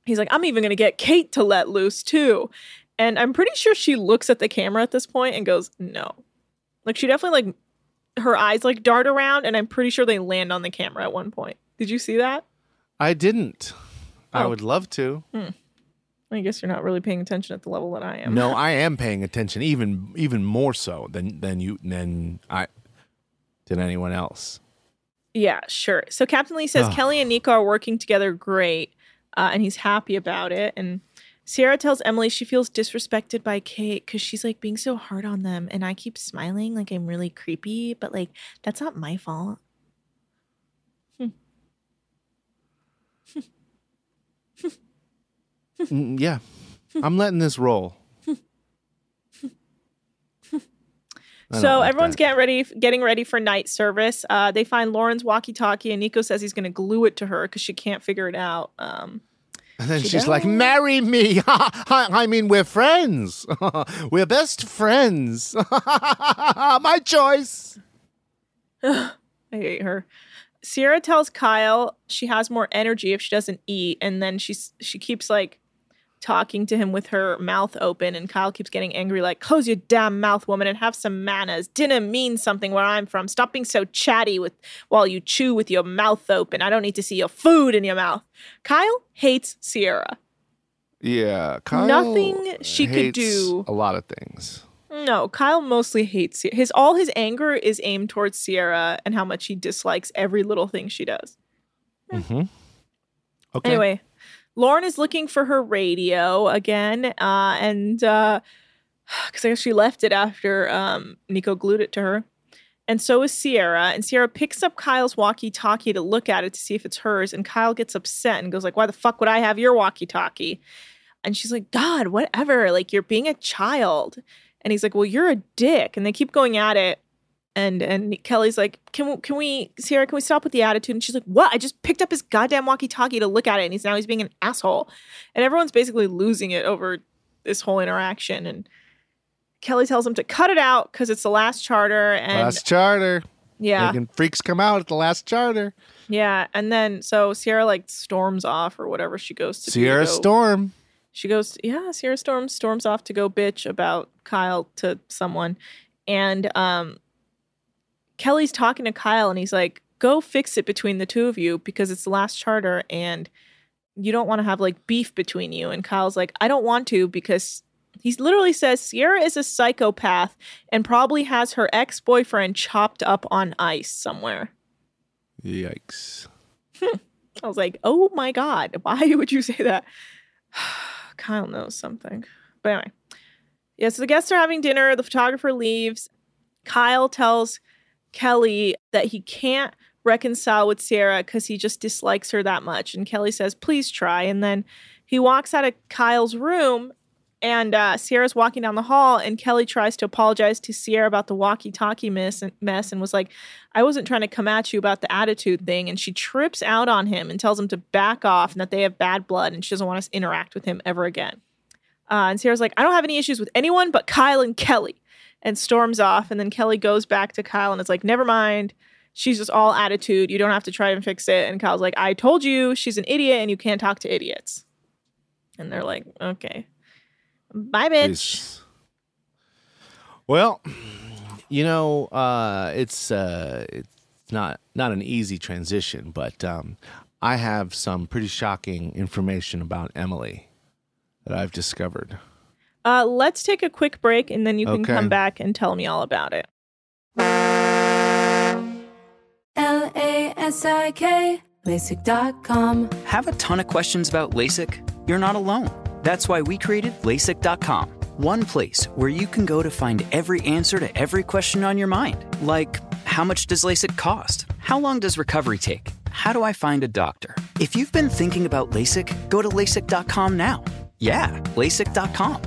he's like, I'm even going to get Kate to let loose too. And I'm pretty sure she looks at the camera at this point and goes, no. Like she definitely like her eyes like dart around. And I'm pretty sure they land on the camera at one point. Did you see that? I didn't. I Oh. would love to. Hmm. I guess you're not really paying attention at the level that I am. No, [LAUGHS] I am paying attention even even more so than than you than I than anyone else. Yeah, sure. So Captain Lee says Ugh. Kelly and Nico are working together great, uh, and he's happy about it. And Sierra tells Emily she feels disrespected by Kate because she's like being so hard on them, and I keep smiling like I'm really creepy, but like that's not my fault. Mm, [LAUGHS] yeah. I'm letting this roll. [LAUGHS] So like everyone's that. getting ready, getting ready for night service. Uh, they find Lauren's walkie-talkie, and Nico says he's going to glue it to her because she can't figure it out. Um, And then She she's like, "Marry me." [LAUGHS] I mean, we're friends. [LAUGHS] we're best friends. My choice. [SIGHS] I hate her. Sierra tells Kyle she has more energy if she doesn't eat, and then she's she keeps like talking to him with her mouth open, and Kyle keeps getting angry, like, close your damn mouth, woman, and have some manners. Dinner means something where I'm from. Stop being so chatty with while you chew with your mouth open. I don't need to see your food in your mouth. Kyle hates Sierra. Yeah, Kyle Nothing she could do. A lot of things. No, Kyle mostly hates his all his anger is aimed towards Sierra and how much he dislikes every little thing she does. Mm-hmm. Okay. Anyway, Lauren is looking for her radio again, uh, and [SIGHS] because I guess she left it after um, Nico glued it to her. And so is Sierra. And Sierra picks up Kyle's walkie-talkie to look at it to see if it's hers. And Kyle gets upset and goes like, "Why the fuck would I have your walkie-talkie?" And she's like, "God, whatever. Like you're being a child." And he's like, "Well, you're a dick." And they keep going at it. And and Kelly's like, "Can we, can we, Sierra? Can we stop with the attitude?" And she's like, "What? I just picked up his goddamn walkie-talkie to look at it, and he's now he's being an asshole." And everyone's basically losing it over this whole interaction. And Kelly tells him to cut it out because it's the last charter. And last charter. yeah, Making freaks come out at the last charter. yeah. And then so Sierra like storms off or whatever she goes to. Sierra go- Storm. She goes, yeah, Sierra Storm storms off to go bitch about Kyle to someone. And um Kelly's talking to Kyle and he's like, go fix it between the two of you because it's the last charter and you don't want to have like beef between you. And Kyle's like, I don't want to because he literally says Sierra is a psychopath and probably has her ex boyfriend chopped up on ice somewhere. Yikes. [LAUGHS] I was like, oh my God, why [LAUGHS] would you say that? [SIGHS] Kyle knows something. But anyway. Yeah, so the guests are having dinner. The photographer leaves. Kyle tells Kelly that he can't reconcile with Sierra because he just dislikes her that much. And Kelly says, please try. And then he walks out of Kyle's room and uh, Sierra's walking down the hall, and Kelly tries to apologize to Sierra about the walkie-talkie mess and, mess, and was like, "I wasn't trying to come at you about the attitude thing." And she trips out on him and tells him to back off and that they have bad blood, and she doesn't want to interact with him ever again. Uh, and Sierra's like, "I don't have any issues with anyone but Kyle and Kelly," and storms off. And then Kelly goes back to Kyle and is like, "Never mind." She's just all attitude. You don't have to try and fix it. And Kyle's like, I told you she's an idiot and you can't talk to idiots. And they're like, okay. Bye, bitch. Well, you know, uh, it's uh, it's not not an easy transition, but um, I have some pretty shocking information about Emily that I've discovered. Uh, let's take a quick break and then you can Okay. come back and tell me all about it. L A S I K, LASIK.com. Have a ton of questions about LASIK? You're not alone. That's why we created LASIK.com, one place where you can go to find every answer to every question on your mind. Like, how much does LASIK cost? How long does recovery take? How do I find a doctor? If you've been thinking about LASIK, go to LASIK.com now. Yeah, LASIK.com.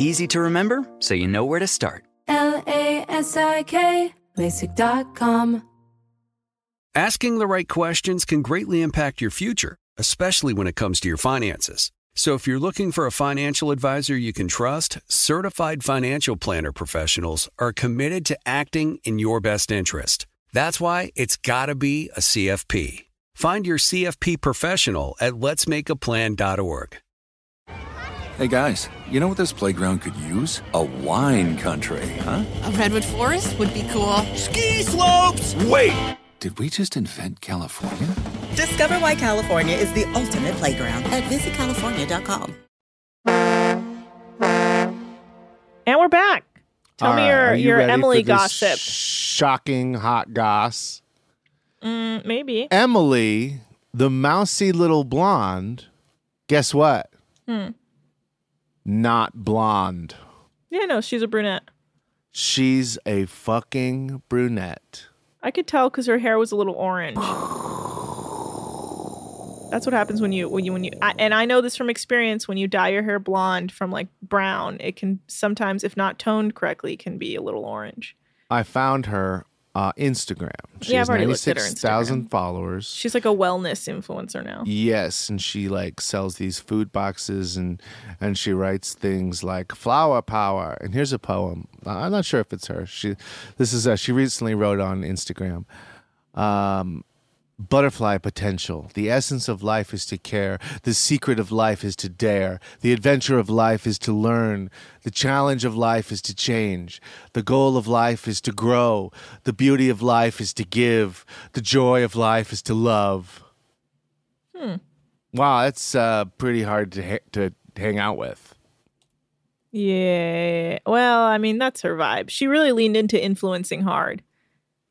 Easy to remember, so you know where to start. L A S I K, LASIK.com. Asking the right questions can greatly impact your future, especially when it comes to your finances. So if you're looking for a financial advisor you can trust, certified financial planner professionals are committed to acting in your best interest. That's why it's got to be a CFP. Find your CFP professional at letsmakeaplan.org. Hey guys, you know what this playground could use? A wine country, huh? A redwood forest would be cool. Ski slopes! Wait! Did we just invent California? Discover why California is the ultimate playground at visitcalifornia.com. And we're back. Tell All me right, your, you your Emily gossip. Shocking hot goss. Mm, maybe. Emily, the mousy little blonde, guess what? Hmm. Not blonde. Yeah, no, she's a brunette. She's a fucking brunette. I could tell because her hair was a little orange. That's what happens when you when you when you I, and I know this from experience. When you dye your hair blonde from like brown, it can sometimes, if not toned correctly, can be a little orange. I found her uh, Instagram. She Yeah, has I've already looked at her 96,000 followers. She's like a wellness influencer now. Yes, and she like sells these food boxes and and she writes things like flower power. And here's a poem. I'm not sure if it's her. She this is uh, she recently wrote on Instagram. Um Butterfly potential. The essence of life is to care. The secret of life is to dare. The adventure of life is to learn. The challenge of life is to change. The goal of life is to grow. The beauty of life is to give. The joy of life is to love. Hmm. Wow, that's uh, pretty hard to ha- to hang out with. Yeah. Well, I mean, that's her vibe. She really leaned into influencing hard.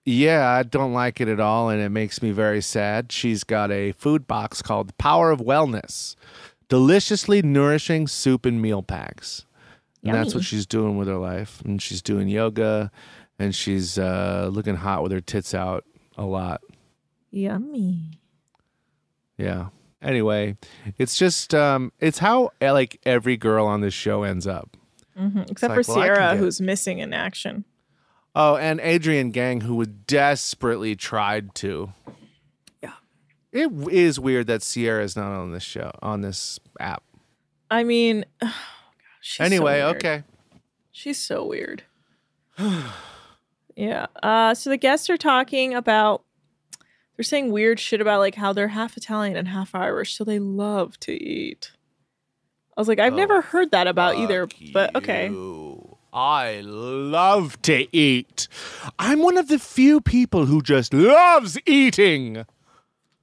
Yeah, I don't like it at all, and it makes me very sad. She's got a food box called Power of Wellness, deliciously nourishing soup and meal packs. And that's what she's doing with her life. And she's doing yoga, and she's uh, looking hot with her tits out a lot. Yummy. Yeah. Anyway, it's just um, it's how uh, like every girl on this show ends up. hmm Except like, for well, Sierra, who's missing in action. Oh, and Adrienne Gang, who would desperately tried to. Yeah. It is weird that Sierra is not on this show, on this app. I mean, [SIGHS] oh, God, she's so anyway, weird. okay. She's so weird. [SIGHS] yeah. Uh, so the guests are talking about, they're saying weird shit about like how they're half Italian and half Irish, so they love to eat. I was like, I've never heard that about either, but okay. I love to eat. I'm one of the few people who just loves eating.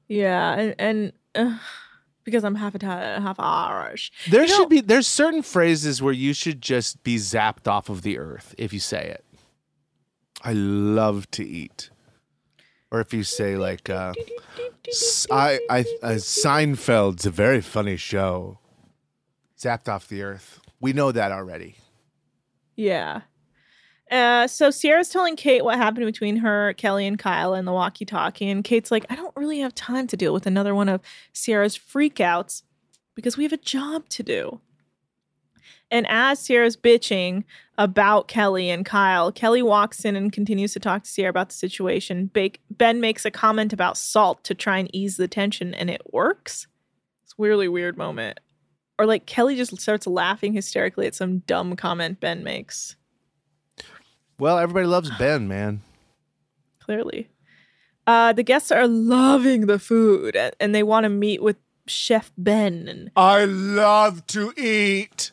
Yeah, and, and uh, because I'm half Italian half Irish. There You know- should be there's certain phrases where you should just be zapped off of the earth if you say it. I love to eat. Or if you say like uh S- I, I, uh, Seinfeld's a very funny show. Zapped off the earth. We know that already. Yeah. Uh, so Sierra's telling Kate what happened between her, Kelly, and Kyle in the walkie-talkie, and Kate's like, "I don't really have time to deal with another one of Sierra's freakouts because we have a job to do." And as Sierra's bitching about Kelly and Kyle, Kelly walks in and continues to talk to Sierra about the situation. Ben makes a comment about salt to try and ease the tension, and it works. It's a really weird moment. Or like Kelly just starts laughing hysterically at some dumb comment Ben makes. Well, everybody loves Ben, man. Clearly. Uh, the guests are loving the food and they want to meet with Chef Ben. And I love to eat.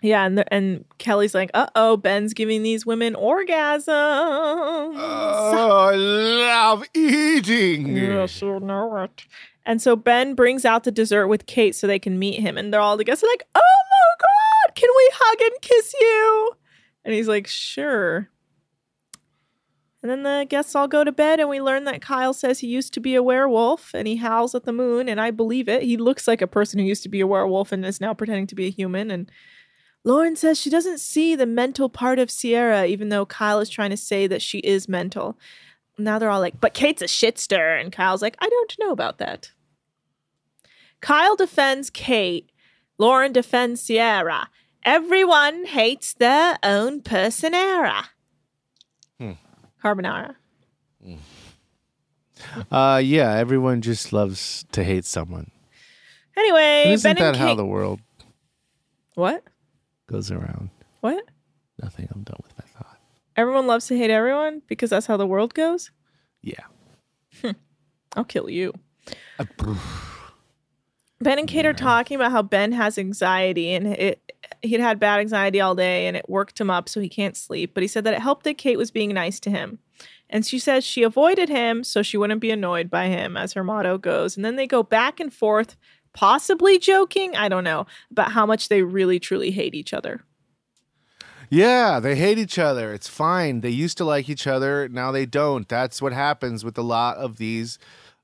yeah, and, the, and Kelly's like, uh oh, Ben's giving these women orgasms. Oh, I love eating. Yes, you know it. And so Ben brings out the dessert with Kate so they can meet him. And they're all the guests are like, oh my God, can we hug and kiss you? And he's like, sure. And then the guests all go to bed, and we learn that Kyle says he used to be a werewolf and he howls at the moon. And I believe it. He looks like a person who used to be a werewolf and is now pretending to be a human. And Lauren says she doesn't see the mental part of Sierra, even though Kyle is trying to say that she is mental. Now they're all like, but Kate's a shitster. And Kyle's like, I don't know about that. Kyle defends Kate. Lauren defends Sierra. Everyone hates their own personera. Hmm. Carbonara. Uh, yeah, everyone just loves to hate someone. Anyway, And isn't Ben that how the world What? goes around? What? Nothing. I'm done with. Everyone loves to hate everyone because that's how the world goes? Yeah. Hmm. I'll kill you. Uh, ben and Kate are talking about how Ben has anxiety and it he'd had bad anxiety all day and it worked him up so he can't sleep. But he said that it helped that Kate was being nice to him. And she says she avoided him so she wouldn't be annoyed by him, as her motto goes. And then they go back and forth, possibly joking, I don't know, about how much they really truly hate each other. Yeah, they hate each other. It's fine. They used to like each other. Now they don't. That's what happens with a lot of these,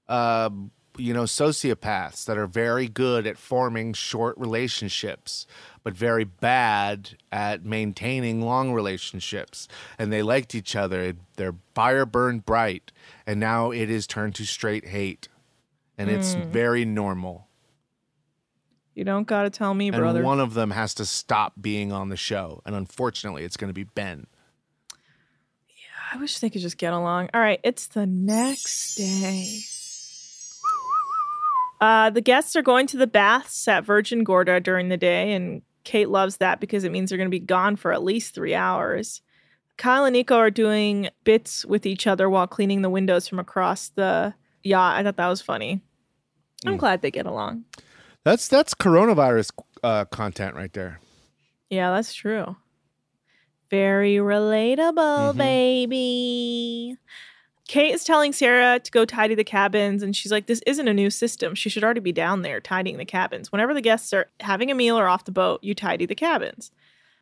uh, you know, sociopaths that are very good at forming short relationships, but very bad at maintaining long relationships. And they liked each other. Their fire burned bright. And now it is turned to straight hate. And it's Mm. very normal. You don't gotta tell me, And brother. one of them has to stop being on the show. And unfortunately, it's going to be Ben. Yeah, I wish they could just get along. All right, it's the next day. Uh, the guests are going to the baths at Virgin Gorda during the day, and Kate loves that because it means they're going to be gone for at least three hours. Kyle and Nico are doing bits with each other while cleaning the windows from across the yacht. I thought that was funny. I'm glad they get along. That's that's coronavirus uh, content right there. Yeah, that's true. Very relatable, baby. Kate is telling Sierra to go tidy the cabins, and she's like, This isn't a new system. She should already be down there tidying the cabins. Whenever the guests are having a meal or off the boat, you tidy the cabins.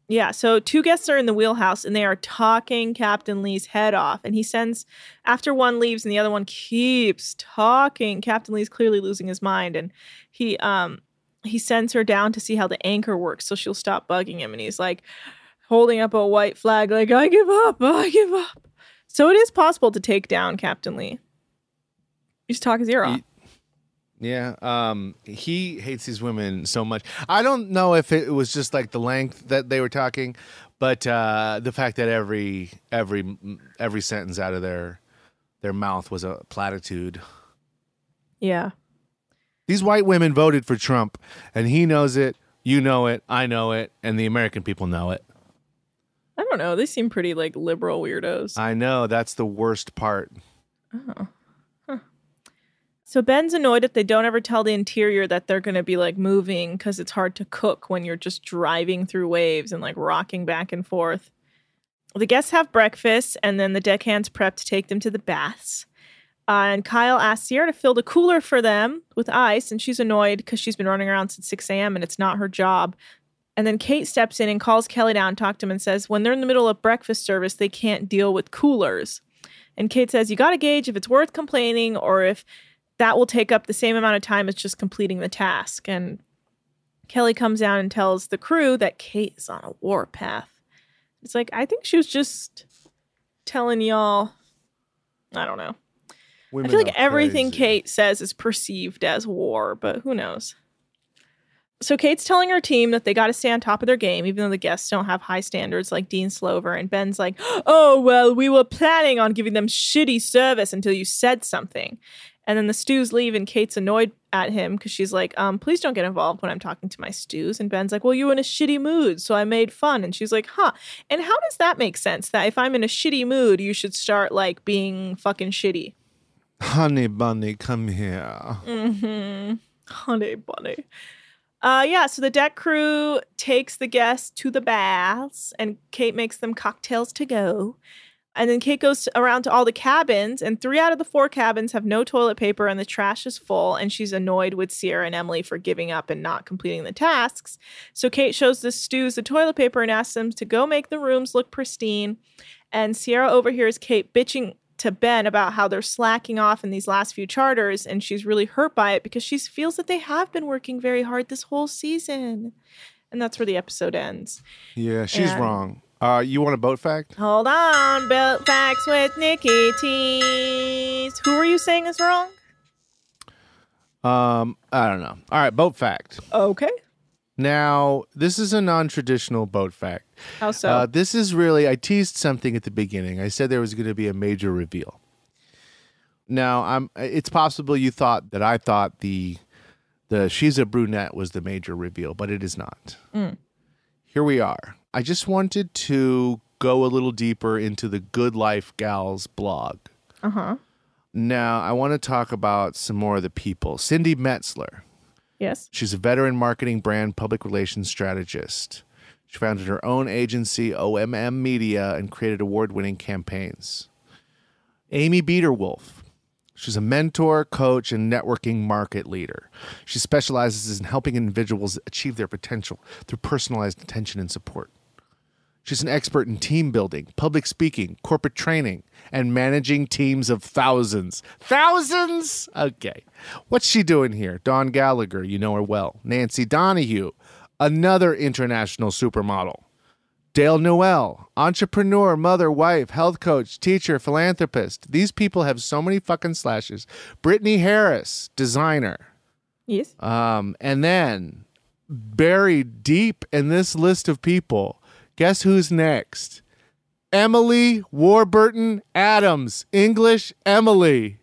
Yeah, so two guests are in the wheelhouse and they are talking Captain Lee's head off. And he sends, after one leaves and the other one keeps talking, Captain Lee's clearly losing his mind. And he, um, he sends her down to see how the anchor works so she'll stop bugging him. And he's like holding up a white flag, like, I give up, I give up. So it is possible to take down Captain Lee. You just talk his ear off. Yeah, um, he hates these women so much. I don't know if it was just like the length that they were talking, but uh, the fact that every every every sentence out of their their mouth was a platitude. Yeah. These white women voted for Trump, and he knows it. You know it. I know it, and the American people know it. I don't know. They seem pretty like liberal weirdos. I know that's the worst part. Oh. So Ben's annoyed that they don't ever tell the interior that they're going to be like moving because it's hard to cook when you're just driving through waves and like rocking back and forth. The guests have breakfast and then the deckhands prep to take them to the baths. Uh, and Kyle asks Sierra to fill the cooler for them with ice, and she's annoyed because she's been running around since 6 a.m. and it's not her job. And then Kate steps in and calls Kelly down, talks to him, and says, when they're in the middle of breakfast service, they can't deal with coolers. And Kate says, You got to gauge if it's worth complaining or if that will take up the same amount of time as just completing the task. And Kelly comes down and tells the crew that Kate is on a warpath. It's like, I think she was just telling y'all, I don't know. Women I feel like everything crazy. Kate says is perceived as war, but who knows? So Kate's telling her team that they got to stay on top of their game, even though the guests don't have high standards like Dean Slover. And Ben's like, [GASPS] "Oh well, we were planning on giving them shitty service until you said something." And then the stews leave, and Kate's annoyed at him because she's like, um, please don't get involved when I'm talking to my stews. And Ben's like, well, you were in a shitty mood, so I made fun. And she's like, huh. And how does that make sense? That if I'm in a shitty mood, you should start like being fucking shitty. Honey bunny, come here. Mm-hmm. Honey bunny. Uh yeah, so the deck crew takes the guests to the baths and Kate makes them cocktails to go. And then Kate goes around to all the cabins, and three out of the four cabins have no toilet paper and the trash is full. And she's annoyed with Sierra and Emily for giving up and not completing the tasks. So Kate shows the stews the toilet paper and asks them to go make the rooms look pristine. And Sierra overhears Kate bitching to Ben about how they're slacking off in these last few charters, and she's really hurt by it because she feels that they have been working very hard this whole season. And that's where the episode ends. Yeah, she's And- wrong. Uh, you want a boat fact? Hold on, boat Facts with Nikki Tees. Who are you saying is wrong? Um, I don't know. All right, boat fact. Okay. Now, this is a non-traditional boat fact. How so? Uh, this is really I teased something at the beginning. I said there was going to be a major reveal. Now, I'm it's possible you thought that I thought the the she's a brunette was the major reveal, but it is not. Mm. Here we are. I just wanted to go a little deeper into the Good Life Gals blog. Uh huh. Now, I want to talk about some more of the people. Cindy Metzler. Yes. She's a veteran marketing brand public relations strategist. She founded her own agency, OMM Media, and created award winning campaigns. Amy Beaterwolf. She's a mentor, coach, and networking market leader. She specializes in helping individuals achieve their potential through personalized attention and support. She's an expert in team building, public speaking, corporate training, and managing teams of thousands. Thousands? Okay. What's she doing here? Dawn Gallagher, you know her well. Nancy Donahue, another international supermodel. Dale Noel, entrepreneur, mother, wife, health coach, teacher, philanthropist. These people have so many fucking slashes. Brittany Harris, designer. Yes. Um, and then buried deep in this list of people, guess who's next? Emily Warburton Adams, English Emily.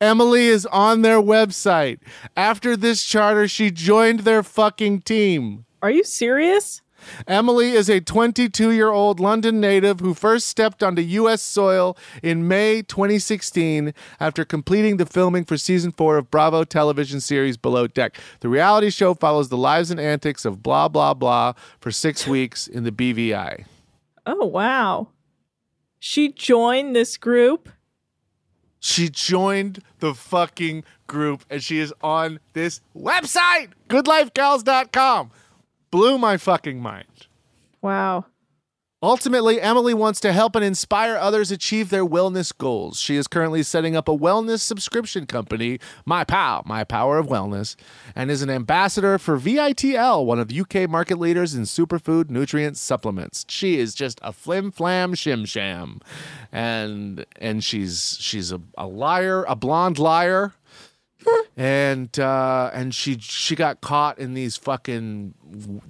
Emily is on their website. After this charter, she joined their fucking team. Are you serious? Emily is a 22 year old London native who first stepped onto U.S. soil in May 2016 after completing the filming for season four of Bravo television series Below Deck. The reality show follows the lives and antics of blah, blah, blah for six weeks in the BVI. Oh, wow. She joined this group. She joined the fucking group and she is on this website, goodlifegals.com. Blew my fucking mind. Wow. Ultimately, Emily wants to help and inspire others achieve their wellness goals. She is currently setting up a wellness subscription company, My Pow, My Power of Wellness, and is an ambassador for VITL, one of the UK market leaders in superfood nutrient supplements. She is just a flim flam shim sham, and and she's she's a, a liar, a blonde liar. And uh, and she she got caught in these fucking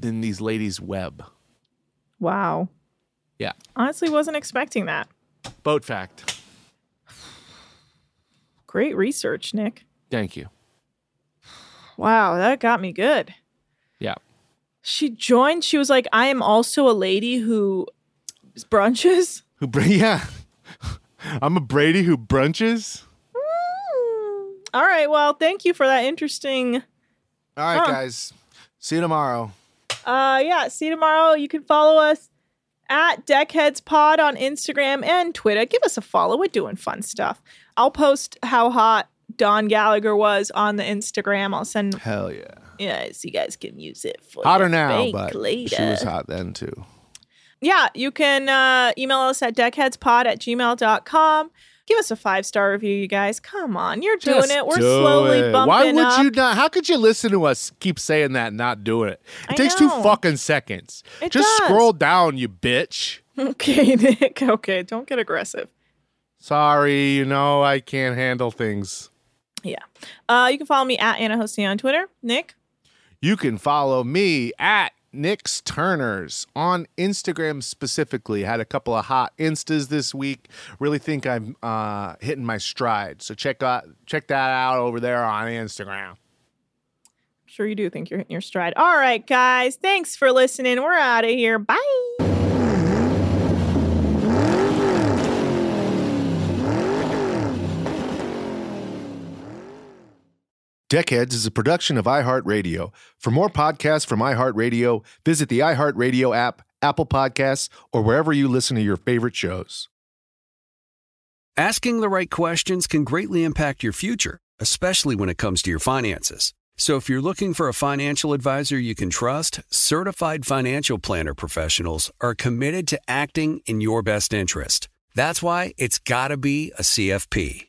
in these ladies' web. Wow. Yeah. Honestly, wasn't expecting that. Boat fact. Great research, Nick. Thank you. Wow, that got me good. Yeah. She joined, she was like, I am also a lady who brunches. Who br- [LAUGHS] yeah. I'm a Brady who brunches. All right, well, thank you for that interesting. All right, Huh. guys. See you tomorrow. Uh yeah, see you tomorrow. You can follow us at Deckheads Pod on Instagram and Twitter. Give us a follow. We're doing fun stuff. I'll post how hot Dawn Gallagher was on the Instagram. I'll send Hell yeah. yeah, so you guys can use it for Hotter now, but later. she was hot then too. yeah, you can uh, email us at deckheadspod at gmail.com. Give us a five star review, you guys. Come on, you're doing Just it. We're do slowly it. bumping Why would up. you not? How could you listen to us keep saying that and not doing it? It I takes two fucking seconds. It Just does. scroll down, you bitch. [LAUGHS] Okay, Nick. Okay, don't get aggressive. Sorry, you know I can't handle things. Yeah. Uh, you can follow me at Anna Hossnieh on Twitter. Nick. You can follow me at Nick's Turners on Instagram specifically. Had a couple of hot instas this week. Really think I'm uh, hitting my stride. So check out check that out over there on Instagram. Sure, you do think you're hitting your stride. All right, guys. Thanks for listening. We're out of here. Bye. Deckheads is a production of iHeartRadio. For more podcasts from iHeartRadio, visit the iHeartRadio app, Apple Podcasts, or wherever you listen to your favorite shows. Asking the right questions can greatly impact your future, especially when it comes to your finances. So if you're looking for a financial advisor you can trust, certified financial planner professionals are committed to acting in your best interest. That's why it's got to be a CFP.